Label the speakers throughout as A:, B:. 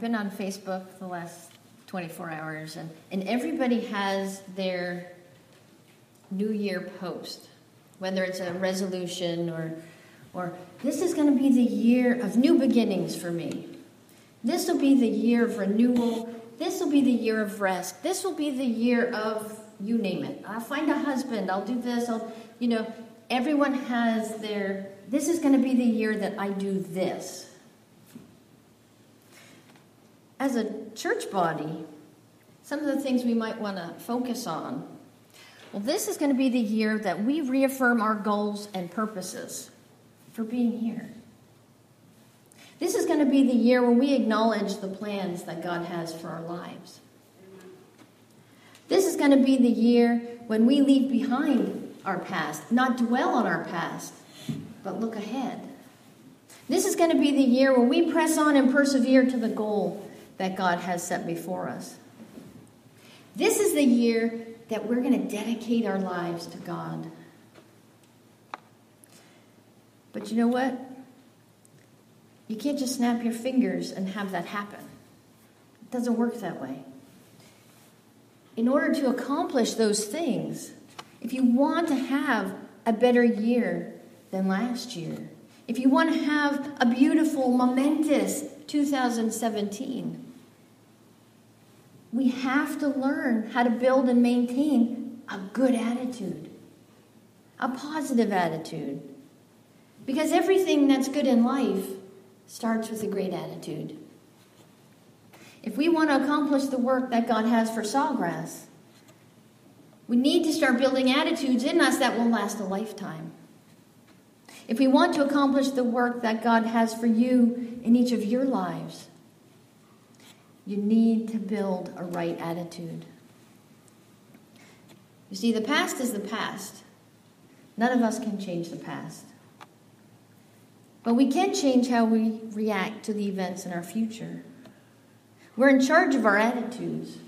A: Been on Facebook the last 24 hours, and, and everybody has their New Year post, whether it's a resolution or, or this is going to be the year of new beginnings for me. This will be the year of renewal. This will be the year of rest. This will be the year of you name it. I'll find a husband. I'll do this. I'll, you know, everyone has their, this is going to be the year that I do this. As a church body, some of the things we might want to focus on. Well, this is going to be the year that we reaffirm our goals and purposes for being here. This is going to be the year when we acknowledge the plans that God has for our lives. This is going to be the year when we leave behind our past, not dwell on our past, but look ahead. This is going to be the year when we press on and persevere to the goal that God has set before us. This is the year that we're going to dedicate our lives to God. But you know what? You can't just snap your fingers and have that happen. It doesn't work that way. In order to accomplish those things, if you want to have a better year than last year, if you want to have a beautiful, momentous 2017, we have to learn how to build and maintain a good attitude, a positive attitude. Because everything that's good in life starts with a great attitude. If we want to accomplish the work that God has for Sawgrass, we need to start building attitudes in us that will last a lifetime. If we want to accomplish the work that God has for you in each of your lives, you need to build a right attitude. You see, the past is the past. None of us can change the past. But we can change how we react to the events in our future. We're in charge of our attitudes,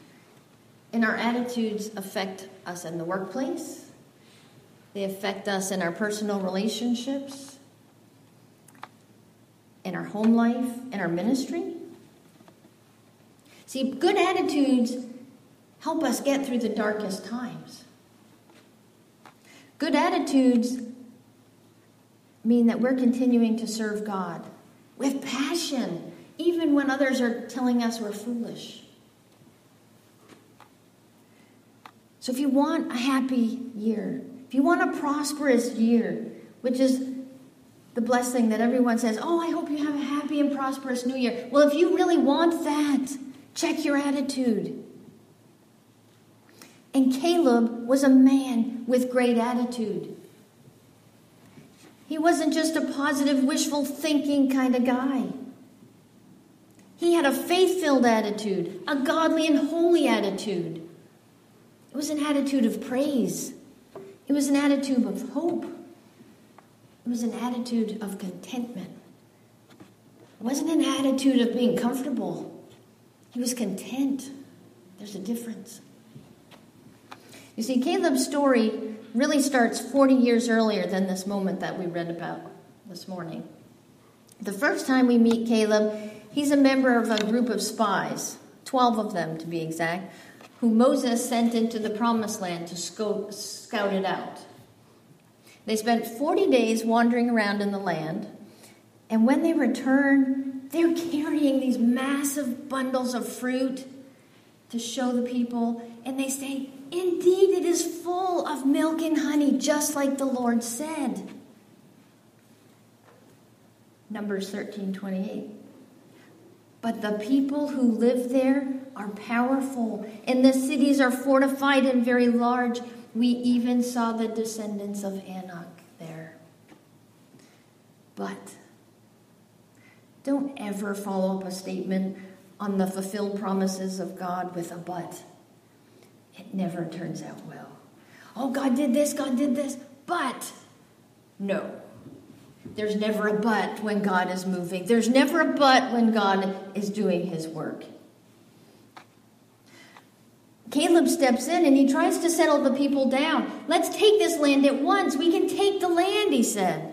A: and our attitudes affect us in the workplace, they affect us in our personal relationships, in our home life, in our ministry. See, good attitudes help us get through the darkest times. Good attitudes mean that we're continuing to serve God with passion, even when others are telling us we're foolish. So, if you want a happy year, if you want a prosperous year, which is the blessing that everyone says, Oh, I hope you have a happy and prosperous new year. Well, if you really want that, Check your attitude. And Caleb was a man with great attitude. He wasn't just a positive, wishful thinking kind of guy. He had a faith filled attitude, a godly and holy attitude. It was an attitude of praise, it was an attitude of hope, it was an attitude of contentment. It wasn't an attitude of being comfortable. He was content. There's a difference. You see, Caleb's story really starts 40 years earlier than this moment that we read about this morning. The first time we meet Caleb, he's a member of a group of spies, 12 of them to be exact, who Moses sent into the promised land to scout it out. They spent 40 days wandering around in the land, and when they returned, they're carrying these massive bundles of fruit to show the people, and they say, Indeed, it is full of milk and honey, just like the Lord said. Numbers 13 28. But the people who live there are powerful, and the cities are fortified and very large. We even saw the descendants of Anak there. But don't ever follow up a statement on the fulfilled promises of God with a but. It never turns out well. Oh, God did this, God did this, but no. There's never a but when God is moving. There's never a but when God is doing his work. Caleb steps in and he tries to settle the people down. Let's take this land at once. We can take the land, he said.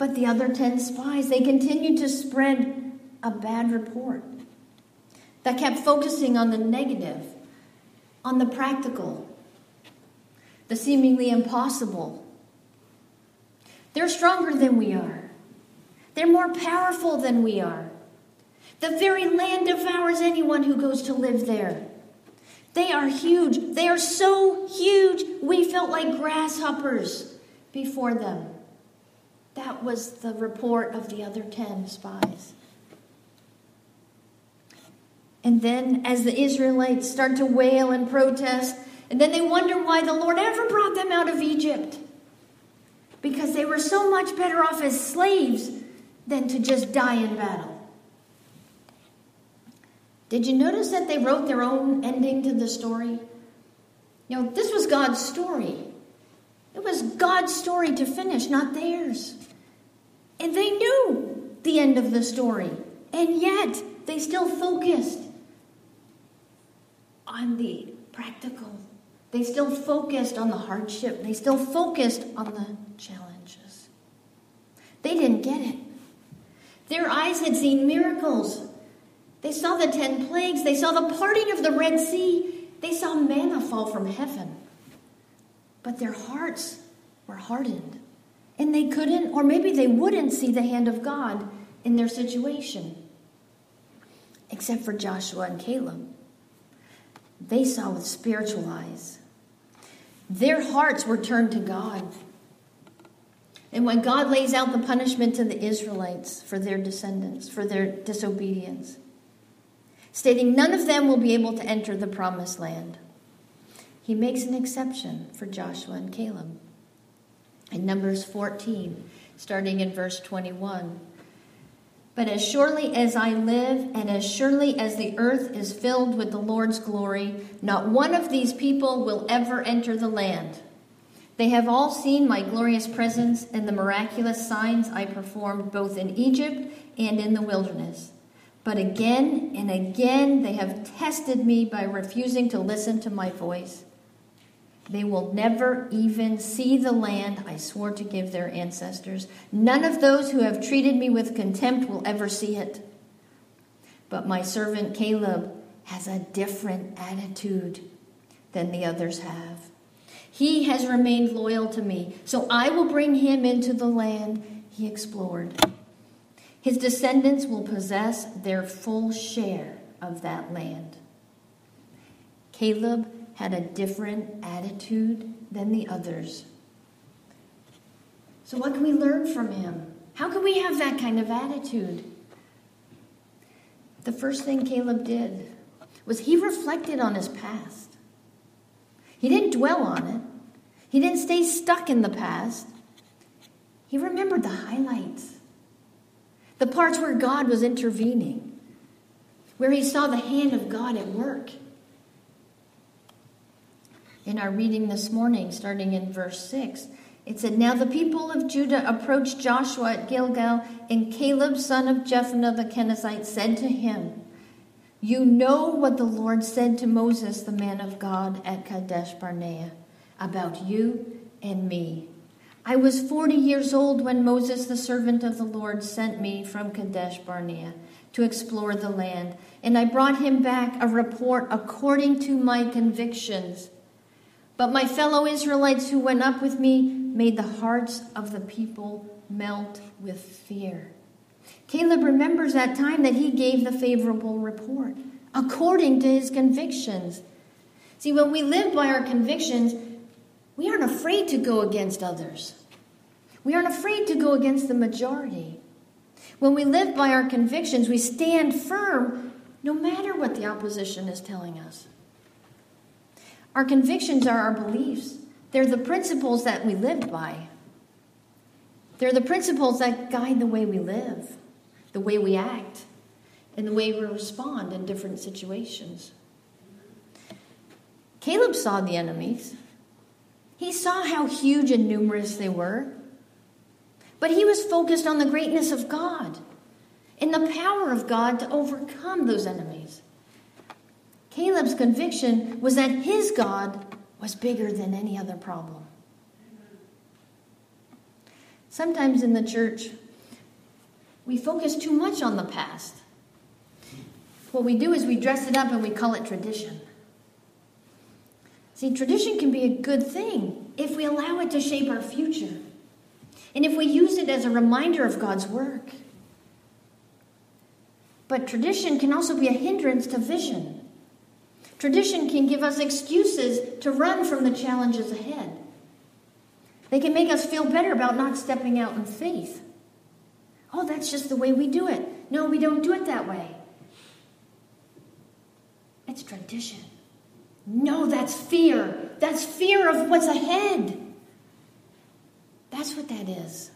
A: But the other 10 spies, they continued to spread a bad report, that kept focusing on the negative, on the practical, the seemingly impossible. They're stronger than we are. They're more powerful than we are. The very land devours anyone who goes to live there. They are huge. They are so huge, we felt like grasshoppers before them. That was the report of the other 10 spies. And then, as the Israelites start to wail and protest, and then they wonder why the Lord ever brought them out of Egypt. Because they were so much better off as slaves than to just die in battle. Did you notice that they wrote their own ending to the story? You know, this was God's story. It was God's story to finish, not theirs. And they knew the end of the story. And yet, they still focused on the practical. They still focused on the hardship. They still focused on the challenges. They didn't get it. Their eyes had seen miracles. They saw the ten plagues. They saw the parting of the Red Sea. They saw manna fall from heaven. But their hearts were hardened. And they couldn't, or maybe they wouldn't, see the hand of God in their situation. Except for Joshua and Caleb. They saw with spiritual eyes. Their hearts were turned to God. And when God lays out the punishment to the Israelites for their descendants, for their disobedience, stating none of them will be able to enter the promised land. He makes an exception for Joshua and Caleb. In Numbers 14, starting in verse 21. But as surely as I live, and as surely as the earth is filled with the Lord's glory, not one of these people will ever enter the land. They have all seen my glorious presence and the miraculous signs I performed both in Egypt and in the wilderness. But again and again they have tested me by refusing to listen to my voice. They will never even see the land I swore to give their ancestors. None of those who have treated me with contempt will ever see it. But my servant Caleb has a different attitude than the others have. He has remained loyal to me, so I will bring him into the land he explored. His descendants will possess their full share of that land. Caleb had a different attitude than the others. So, what can we learn from him? How can we have that kind of attitude? The first thing Caleb did was he reflected on his past. He didn't dwell on it, he didn't stay stuck in the past. He remembered the highlights the parts where God was intervening, where he saw the hand of God at work. In our reading this morning, starting in verse 6, it said, Now the people of Judah approached Joshua at Gilgal, and Caleb, son of Jephunneh the Kenizzite, said to him, You know what the Lord said to Moses, the man of God, at Kadesh Barnea, about you and me I was 40 years old when Moses, the servant of the Lord, sent me from Kadesh Barnea to explore the land, and I brought him back a report according to my convictions. But my fellow Israelites who went up with me made the hearts of the people melt with fear. Caleb remembers that time that he gave the favorable report according to his convictions. See, when we live by our convictions, we aren't afraid to go against others. We aren't afraid to go against the majority. When we live by our convictions, we stand firm no matter what the opposition is telling us. Our convictions are our beliefs, they're the principles that we live by. They're the principles that guide the way we live, the way we act, and the way we respond in different situations. Caleb saw the enemies. He saw how huge and numerous they were. But he was focused on the greatness of God and the power of God to overcome those enemies. Caleb's conviction was that his God was bigger than any other problem. Sometimes in the church, we focus too much on the past What we do is we dress it up and we call it tradition. See, tradition can be a good thing if we allow it to shape our future and if we use it as a reminder of God's work. But tradition can also be a hindrance to vision. Tradition can give us excuses to run from the challenges ahead. They can make us feel better about not stepping out in faith. Oh, that's just the way we do it. No, we don't do it that way. It's tradition. No, that's fear. That's fear of what's ahead. That's what that is.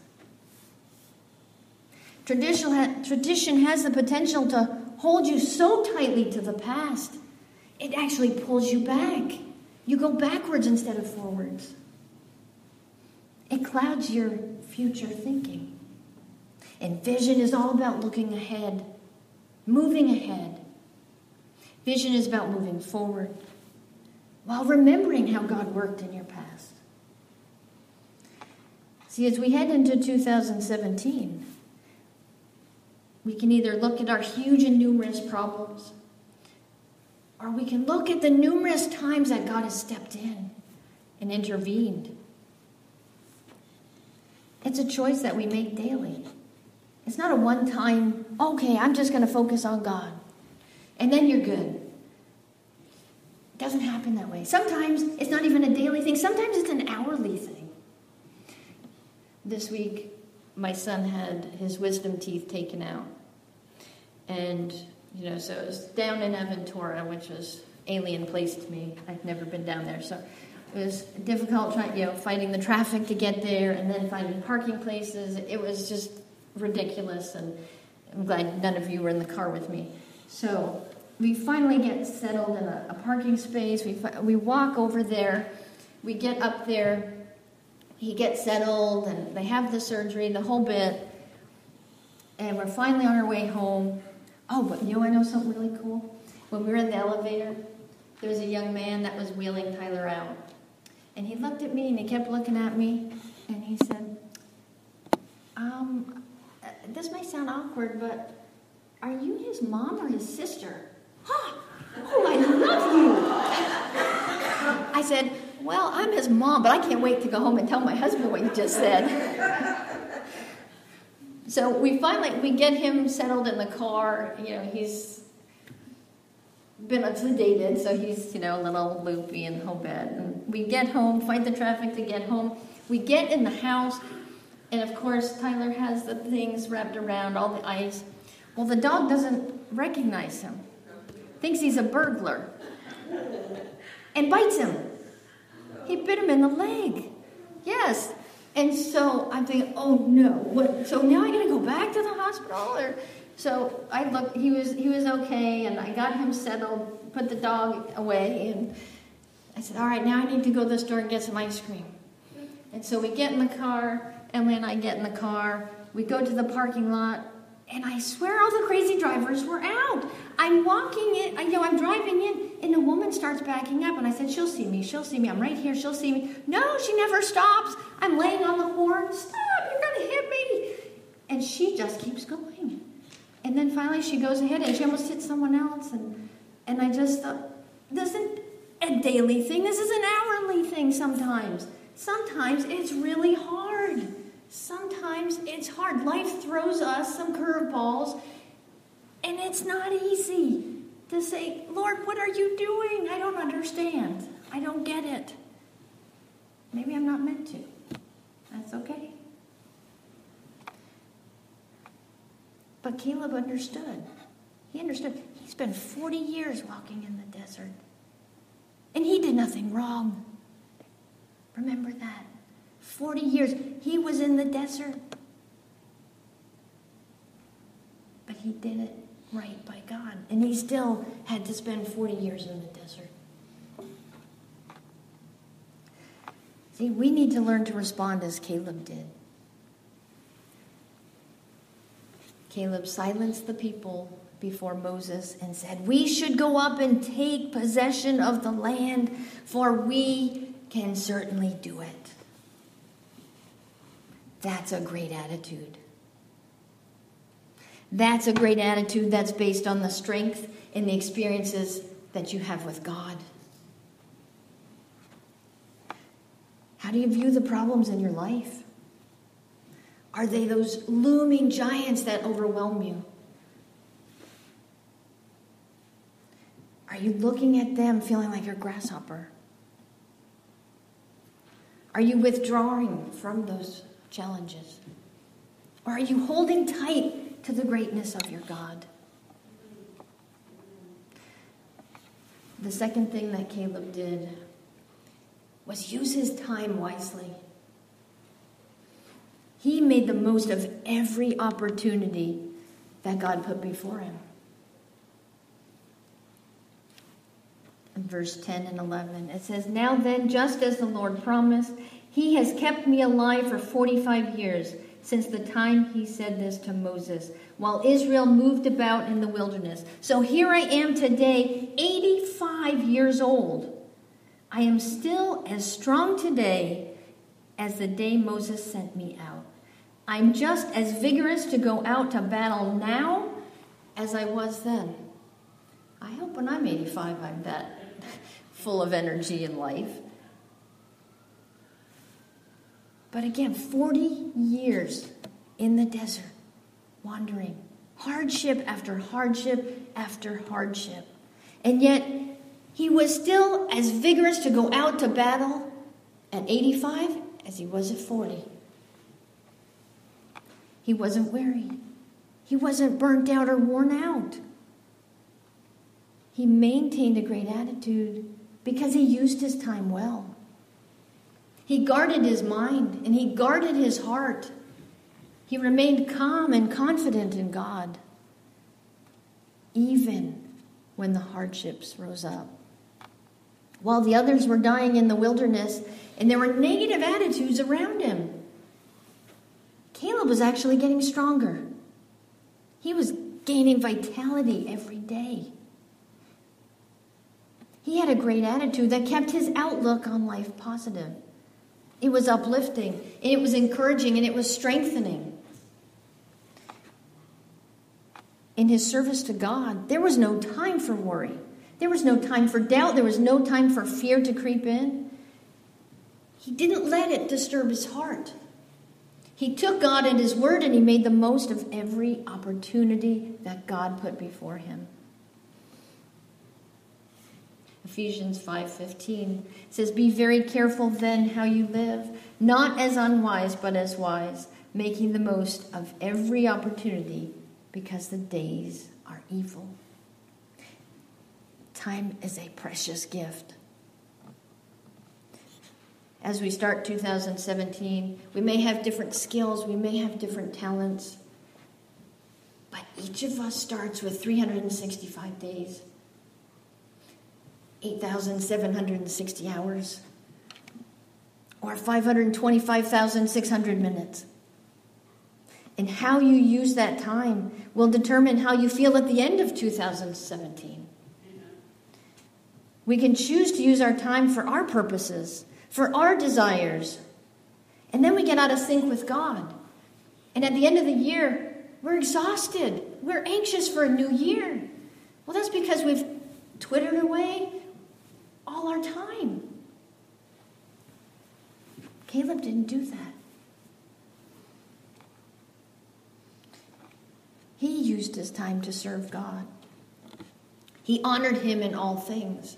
A: Tradition, tradition has the potential to hold you so tightly to the past, it actually pulls you back. You go backwards instead of forwards. It clouds your future thinking. And vision is all about looking ahead, moving ahead. Vision is about moving forward while remembering how God worked in your past. See, as we head into 2017, we can either look at our huge and numerous problems, or we can look at the numerous times that God has stepped in and intervened. It's a choice that we make daily. It's not a one time, okay, I'm just going to focus on God, and then you're good. It doesn't happen that way. Sometimes it's not even a daily thing, sometimes it's an hourly thing. This week, my son had his wisdom teeth taken out. And, you know, so it was down in Aventura, which was alien place to me. I'd never been down there. So it was difficult trying, you know, fighting the traffic to get there and then finding parking places. It was just ridiculous. And I'm glad none of you were in the car with me. So we finally get settled in a, a parking space. We, we walk over there. We get up there. He gets settled, and they have the surgery, the whole bit. And we're finally on our way home. Oh, but you know, I know something really cool. When we were in the elevator, there was a young man that was wheeling Tyler out. And he looked at me and he kept looking at me and he said, um, this may sound awkward, but are you his mom or his sister? Huh! Oh, I love you. I said, Well, I'm his mom, but I can't wait to go home and tell my husband what you just said. So we finally we get him settled in the car. You know, he's been sedated, so he's you know a little loopy in the whole bed. And we get home, fight the traffic to get home. We get in the house, and of course Tyler has the things wrapped around all the ice. Well, the dog doesn't recognize him thinks he's a burglar, and bites him. He bit him in the leg. Yes. And so I'm thinking, oh no, what? So now I got to go back to the hospital, or so I looked. He was he was okay, and I got him settled, put the dog away, and I said, all right, now I need to go to the store and get some ice cream. And so we get in the car. Emily and I get in the car. We go to the parking lot. And I swear all the crazy drivers were out. I'm walking in, you know, I'm driving in, and a woman starts backing up. And I said, She'll see me, she'll see me. I'm right here, she'll see me. No, she never stops. I'm laying on the horn. Stop, you're going to hit me. And she just keeps going. And then finally she goes ahead and she almost hits someone else. And, and I just thought, this isn't a daily thing, this is an hourly thing sometimes. Sometimes it's really hard. Sometimes it's hard. Life throws us some curveballs, and it's not easy to say, Lord, what are you doing? I don't understand. I don't get it. Maybe I'm not meant to. That's okay. But Caleb understood. He understood. He spent 40 years walking in the desert, and he did nothing wrong. Remember that. 40 years. He was in the desert. But he did it right by God. And he still had to spend 40 years in the desert. See, we need to learn to respond as Caleb did. Caleb silenced the people before Moses and said, We should go up and take possession of the land, for we can certainly do it. That's a great attitude. That's a great attitude that's based on the strength in the experiences that you have with God? How do you view the problems in your life? Are they those looming giants that overwhelm you? Are you looking at them feeling like you're a grasshopper? Are you withdrawing from those challenges? Or are you holding tight to the greatness of your God? The second thing that Caleb did was use his time wisely. He made the most of every opportunity that God put before him. In verse 10 and 11, it says, Now then, just as the Lord promised, he has kept me alive for 45 years since the time he said this to Moses, while Israel moved about in the wilderness. So here I am today, 85 years old. I am still as strong today as the day Moses sent me out. I'm just as vigorous to go out to battle now as I was then. I hope when I'm 85, I'm that full of energy and life. But again, 40 years in the desert, wandering, hardship after hardship after hardship. And yet, he was still as vigorous to go out to battle at 85 as he was at 40. He wasn't weary. He wasn't burnt out or worn out. He maintained a great attitude because he used his time well. He guarded his mind and he guarded his heart. He remained calm and confident in God, even when the hardships rose up. While the others were dying in the wilderness and there were negative attitudes around him, Caleb was actually getting stronger. He was gaining vitality every day. He had a great attitude that kept his outlook on life positive. It was uplifting, and it was encouraging, and it was strengthening. In his service to God, there was no time for worry. There was no time for doubt. There was no time for fear to creep in. He didn't let it disturb his heart. He took God at His word and he made the most of every opportunity that God put before him. Ephesians 5:15 says be very careful then how you live not as unwise but as wise making the most of every opportunity because the days are evil. Time is a precious gift as we start 2017. We may have different skills, we may have different talents, but each of us starts with 365 days, 8,760 hours, or 525,600 minutes. And how you use that time will determine how you feel at the end of 2017. We can choose to use our time for our purposes for our desires. And then we get out of sync with God. And at the end of the year, we're exhausted. We're anxious for a new year. Well, that's because we've twittered away all our time. Caleb didn't do that. He used his time to serve God. He honored him in all things.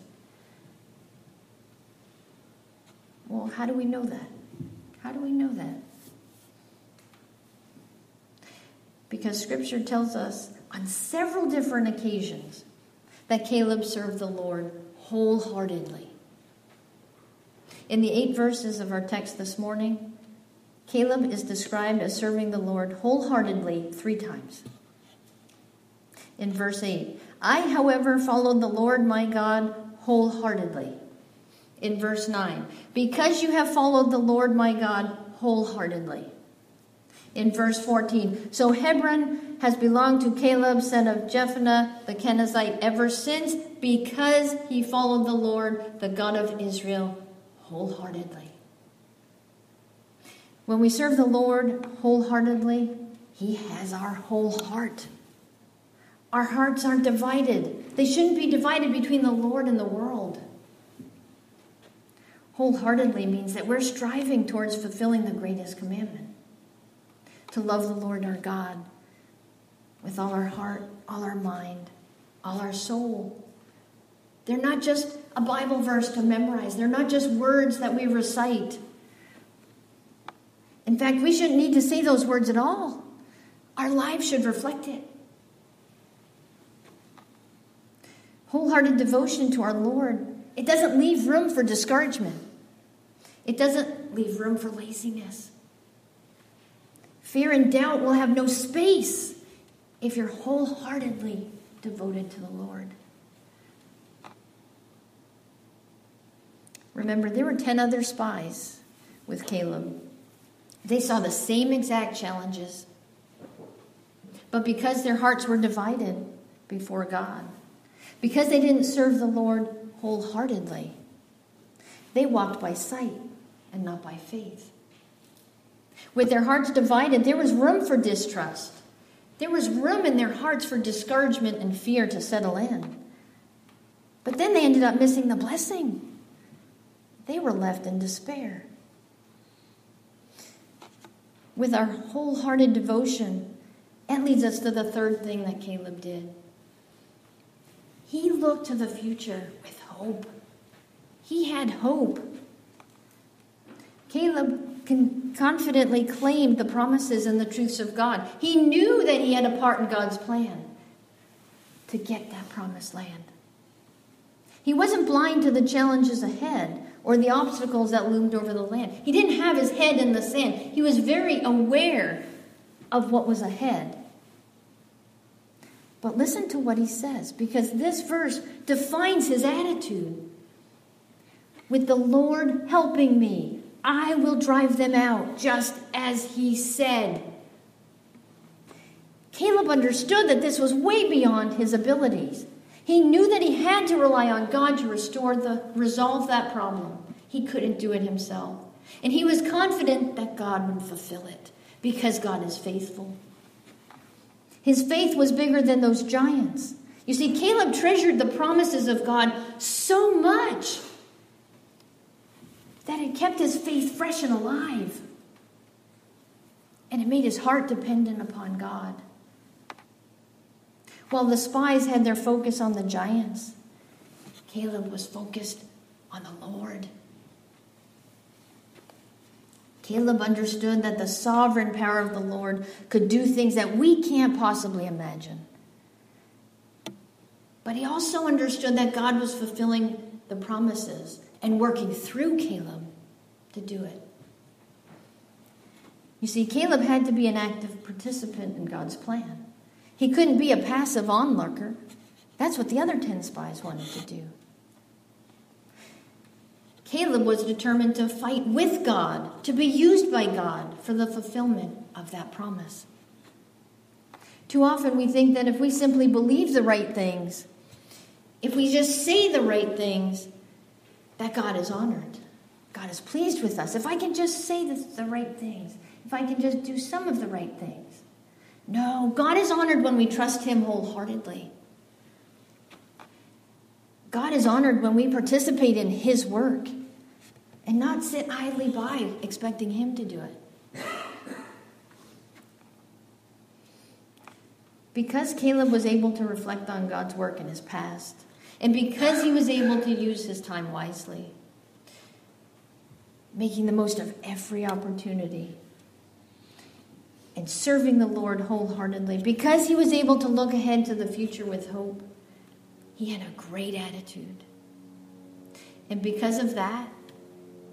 A: Well, how do we know that? How do we know that? Because scripture tells us on several different occasions that Caleb served the Lord wholeheartedly. In the eight verses of our text this morning, Caleb is described as serving the Lord wholeheartedly three times. In verse 8, I, however, followed the Lord my God wholeheartedly in verse 9. Because you have followed the Lord my God wholeheartedly. In verse 14. So Hebron has belonged to Caleb, son of Jephunneh the Kenizzite, ever since, because he followed the Lord, the God of Israel, wholeheartedly. When we serve the Lord wholeheartedly, he has our whole heart. Our hearts aren't divided. They shouldn't be divided between the Lord and the world. Wholeheartedly means that we're striving towards fulfilling the greatest commandment to love the Lord our God with all our heart, all our mind, all our soul. They're not just a Bible verse to memorize, they're not just words that we recite. In fact, we shouldn't need to say those words at all. Our lives should reflect it. Wholehearted devotion to our Lord, it doesn't leave room for discouragement. It doesn't leave room for laziness. Fear and doubt will have no space if you're wholeheartedly devoted to the Lord. Remember, there were 10 other spies with Caleb. They saw the same exact challenges. But because their hearts were divided before God, because they didn't serve the Lord wholeheartedly, they walked by sight and not by faith. With their hearts divided, there was room for distrust. There was room in their hearts for discouragement and fear to settle in. But then they ended up missing the blessing. They were left in despair. With our wholehearted devotion, that leads us to the third thing that Caleb did. He looked to the future with hope. He had hope. Caleb can confidently claimed the promises and the truths of God. He knew that he had a part in God's plan to get that promised land. He wasn't blind to the challenges ahead or the obstacles that loomed over the land. He didn't have his head in the sand. He was very aware of what was ahead. But listen to what he says, because this verse defines his attitude. With the Lord helping me, I will drive them out, just as he said. Caleb understood that this was way beyond his abilities. He knew that he had to rely on God to restore the resolve that problem. He couldn't do it himself. And he was confident that God would fulfill it because God is faithful. His faith was bigger than those giants. You see, Caleb treasured the promises of God so much that had kept his faith fresh and alive. And it made his heart dependent upon God. While the spies had their focus on the giants, Caleb was focused on the Lord. Caleb understood that the sovereign power of the Lord could do things that we can't possibly imagine. But he also understood that God was fulfilling the promises and working through Caleb to do it. You see, Caleb had to be an active participant in God's plan. He couldn't be a passive onlooker. That's what the other 10 spies wanted to do. Caleb was determined to fight with God, to be used by God for the fulfillment of that promise. Too often we think that if we simply believe the right things, if we just say the right things, that God is honored. God is pleased with us. If I can just say the, the right things, if I can just do some of the right things. No, God is honored when we trust Him wholeheartedly. God is honored when we participate in His work and not sit idly by expecting Him to do it. Because Caleb was able to reflect on God's work in his past, and because he was able to use his time wisely, making the most of every opportunity, and serving the Lord wholeheartedly, because he was able to look ahead to the future with hope, he had a great attitude. And because of that,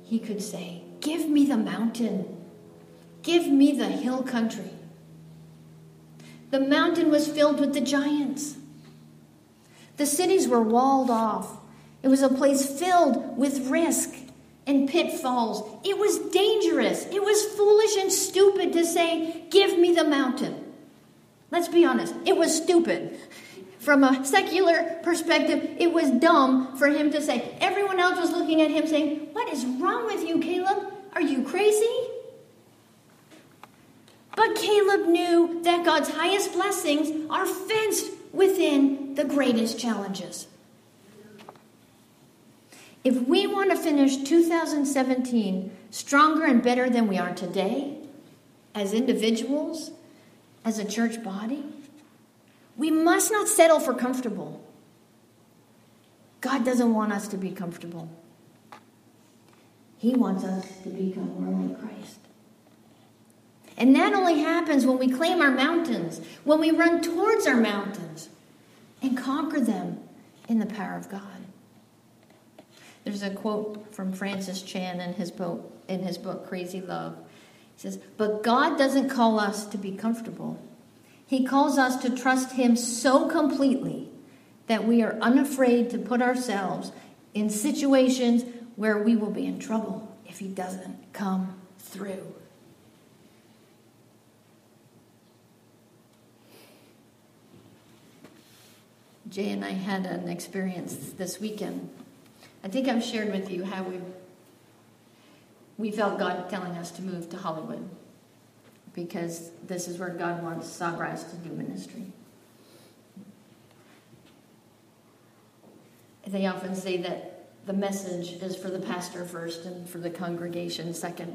A: he could say, Give me the mountain, give me the hill country. The mountain was filled with the giants. The cities were walled off. It was a place filled with risk and pitfalls. It was dangerous. It was foolish and stupid to say, Give me the mountain. Let's be honest, it was stupid. From a secular perspective, it was dumb for him to say. Everyone else was looking at him saying, What is wrong with you, Caleb? Are you crazy? But Caleb knew that God's highest blessings are fenced within the greatest challenges. If we want to finish 2017 stronger and better than we are today, as individuals, as a church body, we must not settle for comfortable. God doesn't want us to be comfortable. He wants us to become more like Christ. And that only happens when we claim our mountains, when we run towards our mountains and conquer them in the power of God. There's a quote from Francis Chan in his book, in his book Crazy Love. He says, But God doesn't call us to be comfortable. He calls us to trust Him so completely that we are unafraid to put ourselves in situations where we will be in trouble if He doesn't come through. Jay and I had an experience this weekend. I think I've shared with you how we we felt God telling us to move to Hollywood because this is where God wants Sawgrass to do ministry. They often say that the message is for the pastor first and for the congregation second.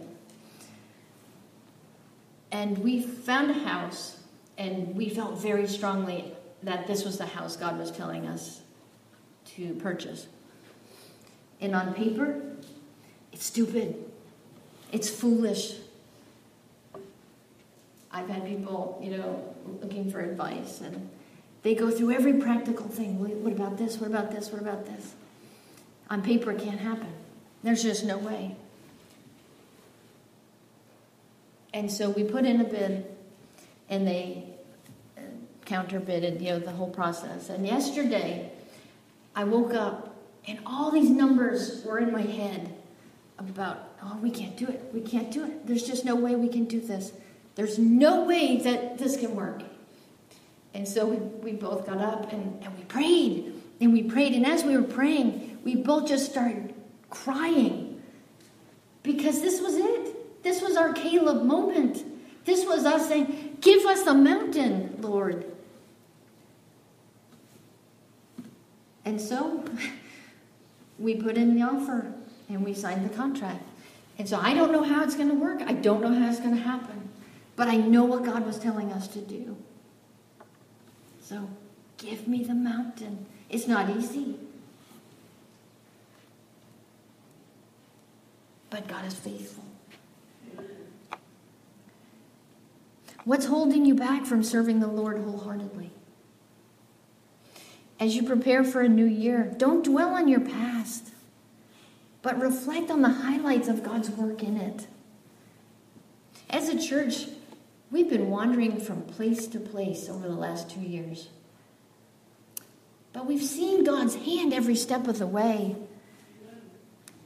A: And we found a house, and we felt very strongly that this was the house God was telling us to purchase. And on paper, it's stupid, it's foolish. I've had people, you know, looking for advice, and they go through every practical thing. What about this? What about this? What about this? On paper, it can't happen. There's just no way. And so we put in a bid, and they counterbidded, you know, the whole process. And yesterday, I woke up and all these numbers were in my head about, oh, we can't do it. We can't do it. There's just no way we can do this. There's no way that this can work. And so we, we both got up and, and we prayed. And we prayed. And as we were praying, we both just started crying because this was it. This was our Caleb moment. This was us saying, Give us a mountain, Lord. And so we put in the offer and we signed the contract. And so I don't know how it's going to work. I don't know how it's going to happen. But I know what God was telling us to do. So give me the mountain. It's not easy. But God is faithful. What's holding you back from serving the Lord wholeheartedly? As you prepare for a new year, don't dwell on your past, but reflect on the highlights of God's work in it. As a church, we've been wandering from place to place over the last two years. But we've seen God's hand every step of the way.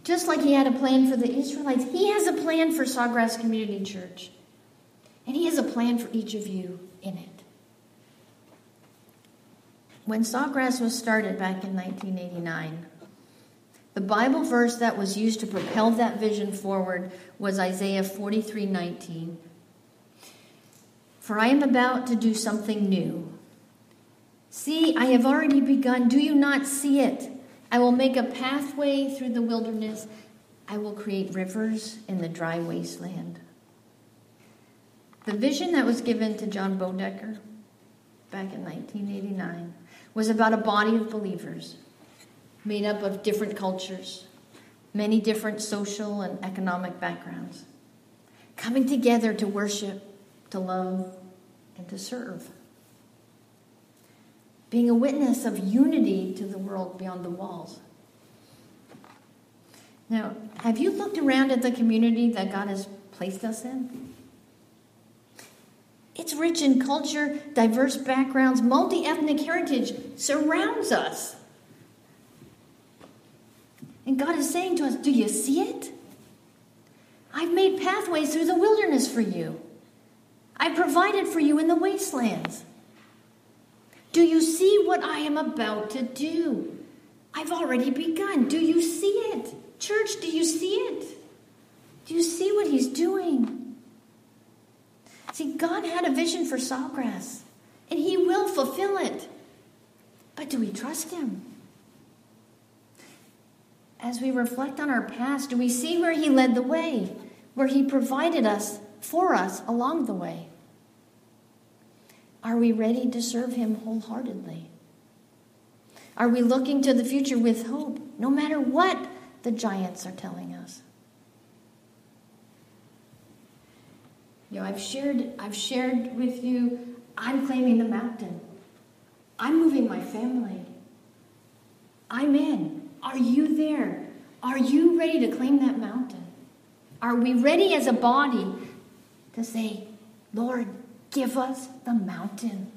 A: Just like He had a plan for the Israelites, He has a plan for Sawgrass Community Church. And He has a plan for each of you in it. When Sawgrass was started back in 1989, the Bible verse that was used to propel that vision forward was Isaiah 43:19. For I am about to do something new. See, I have already begun. Do you not see it? I will make a pathway through the wilderness. I will create rivers in the dry wasteland. The vision that was given to John Bodecker back in 1989 was about a body of believers made up of different cultures, many different social and economic backgrounds, coming together to worship, to love, and to serve. Being a witness of unity to the world beyond the walls. Now, have you looked around at the community that God has placed us in? It's rich in culture, diverse backgrounds, multi ethnic heritage surrounds us. And God is saying to us, Do you see it? I've made pathways through the wilderness for you. I provided for you in the wastelands. Do you see what I am about to do? I've already begun. Do you see it? Church, do you see it? Do you see what he's doing? See, God had a vision for Sawgrass, and He will fulfill it. But do we trust Him? As we reflect on our past, do we see where He led the way, where He provided us for us along the way? Are we ready to serve Him wholeheartedly? Are we looking to the future with hope, no matter what the giants are telling us? You know, I've shared, I've shared with you, I'm claiming the mountain. I'm moving my family. I'm in. Are you there? Are you ready to claim that mountain? Are we ready as a body to say, Lord, give us the mountain?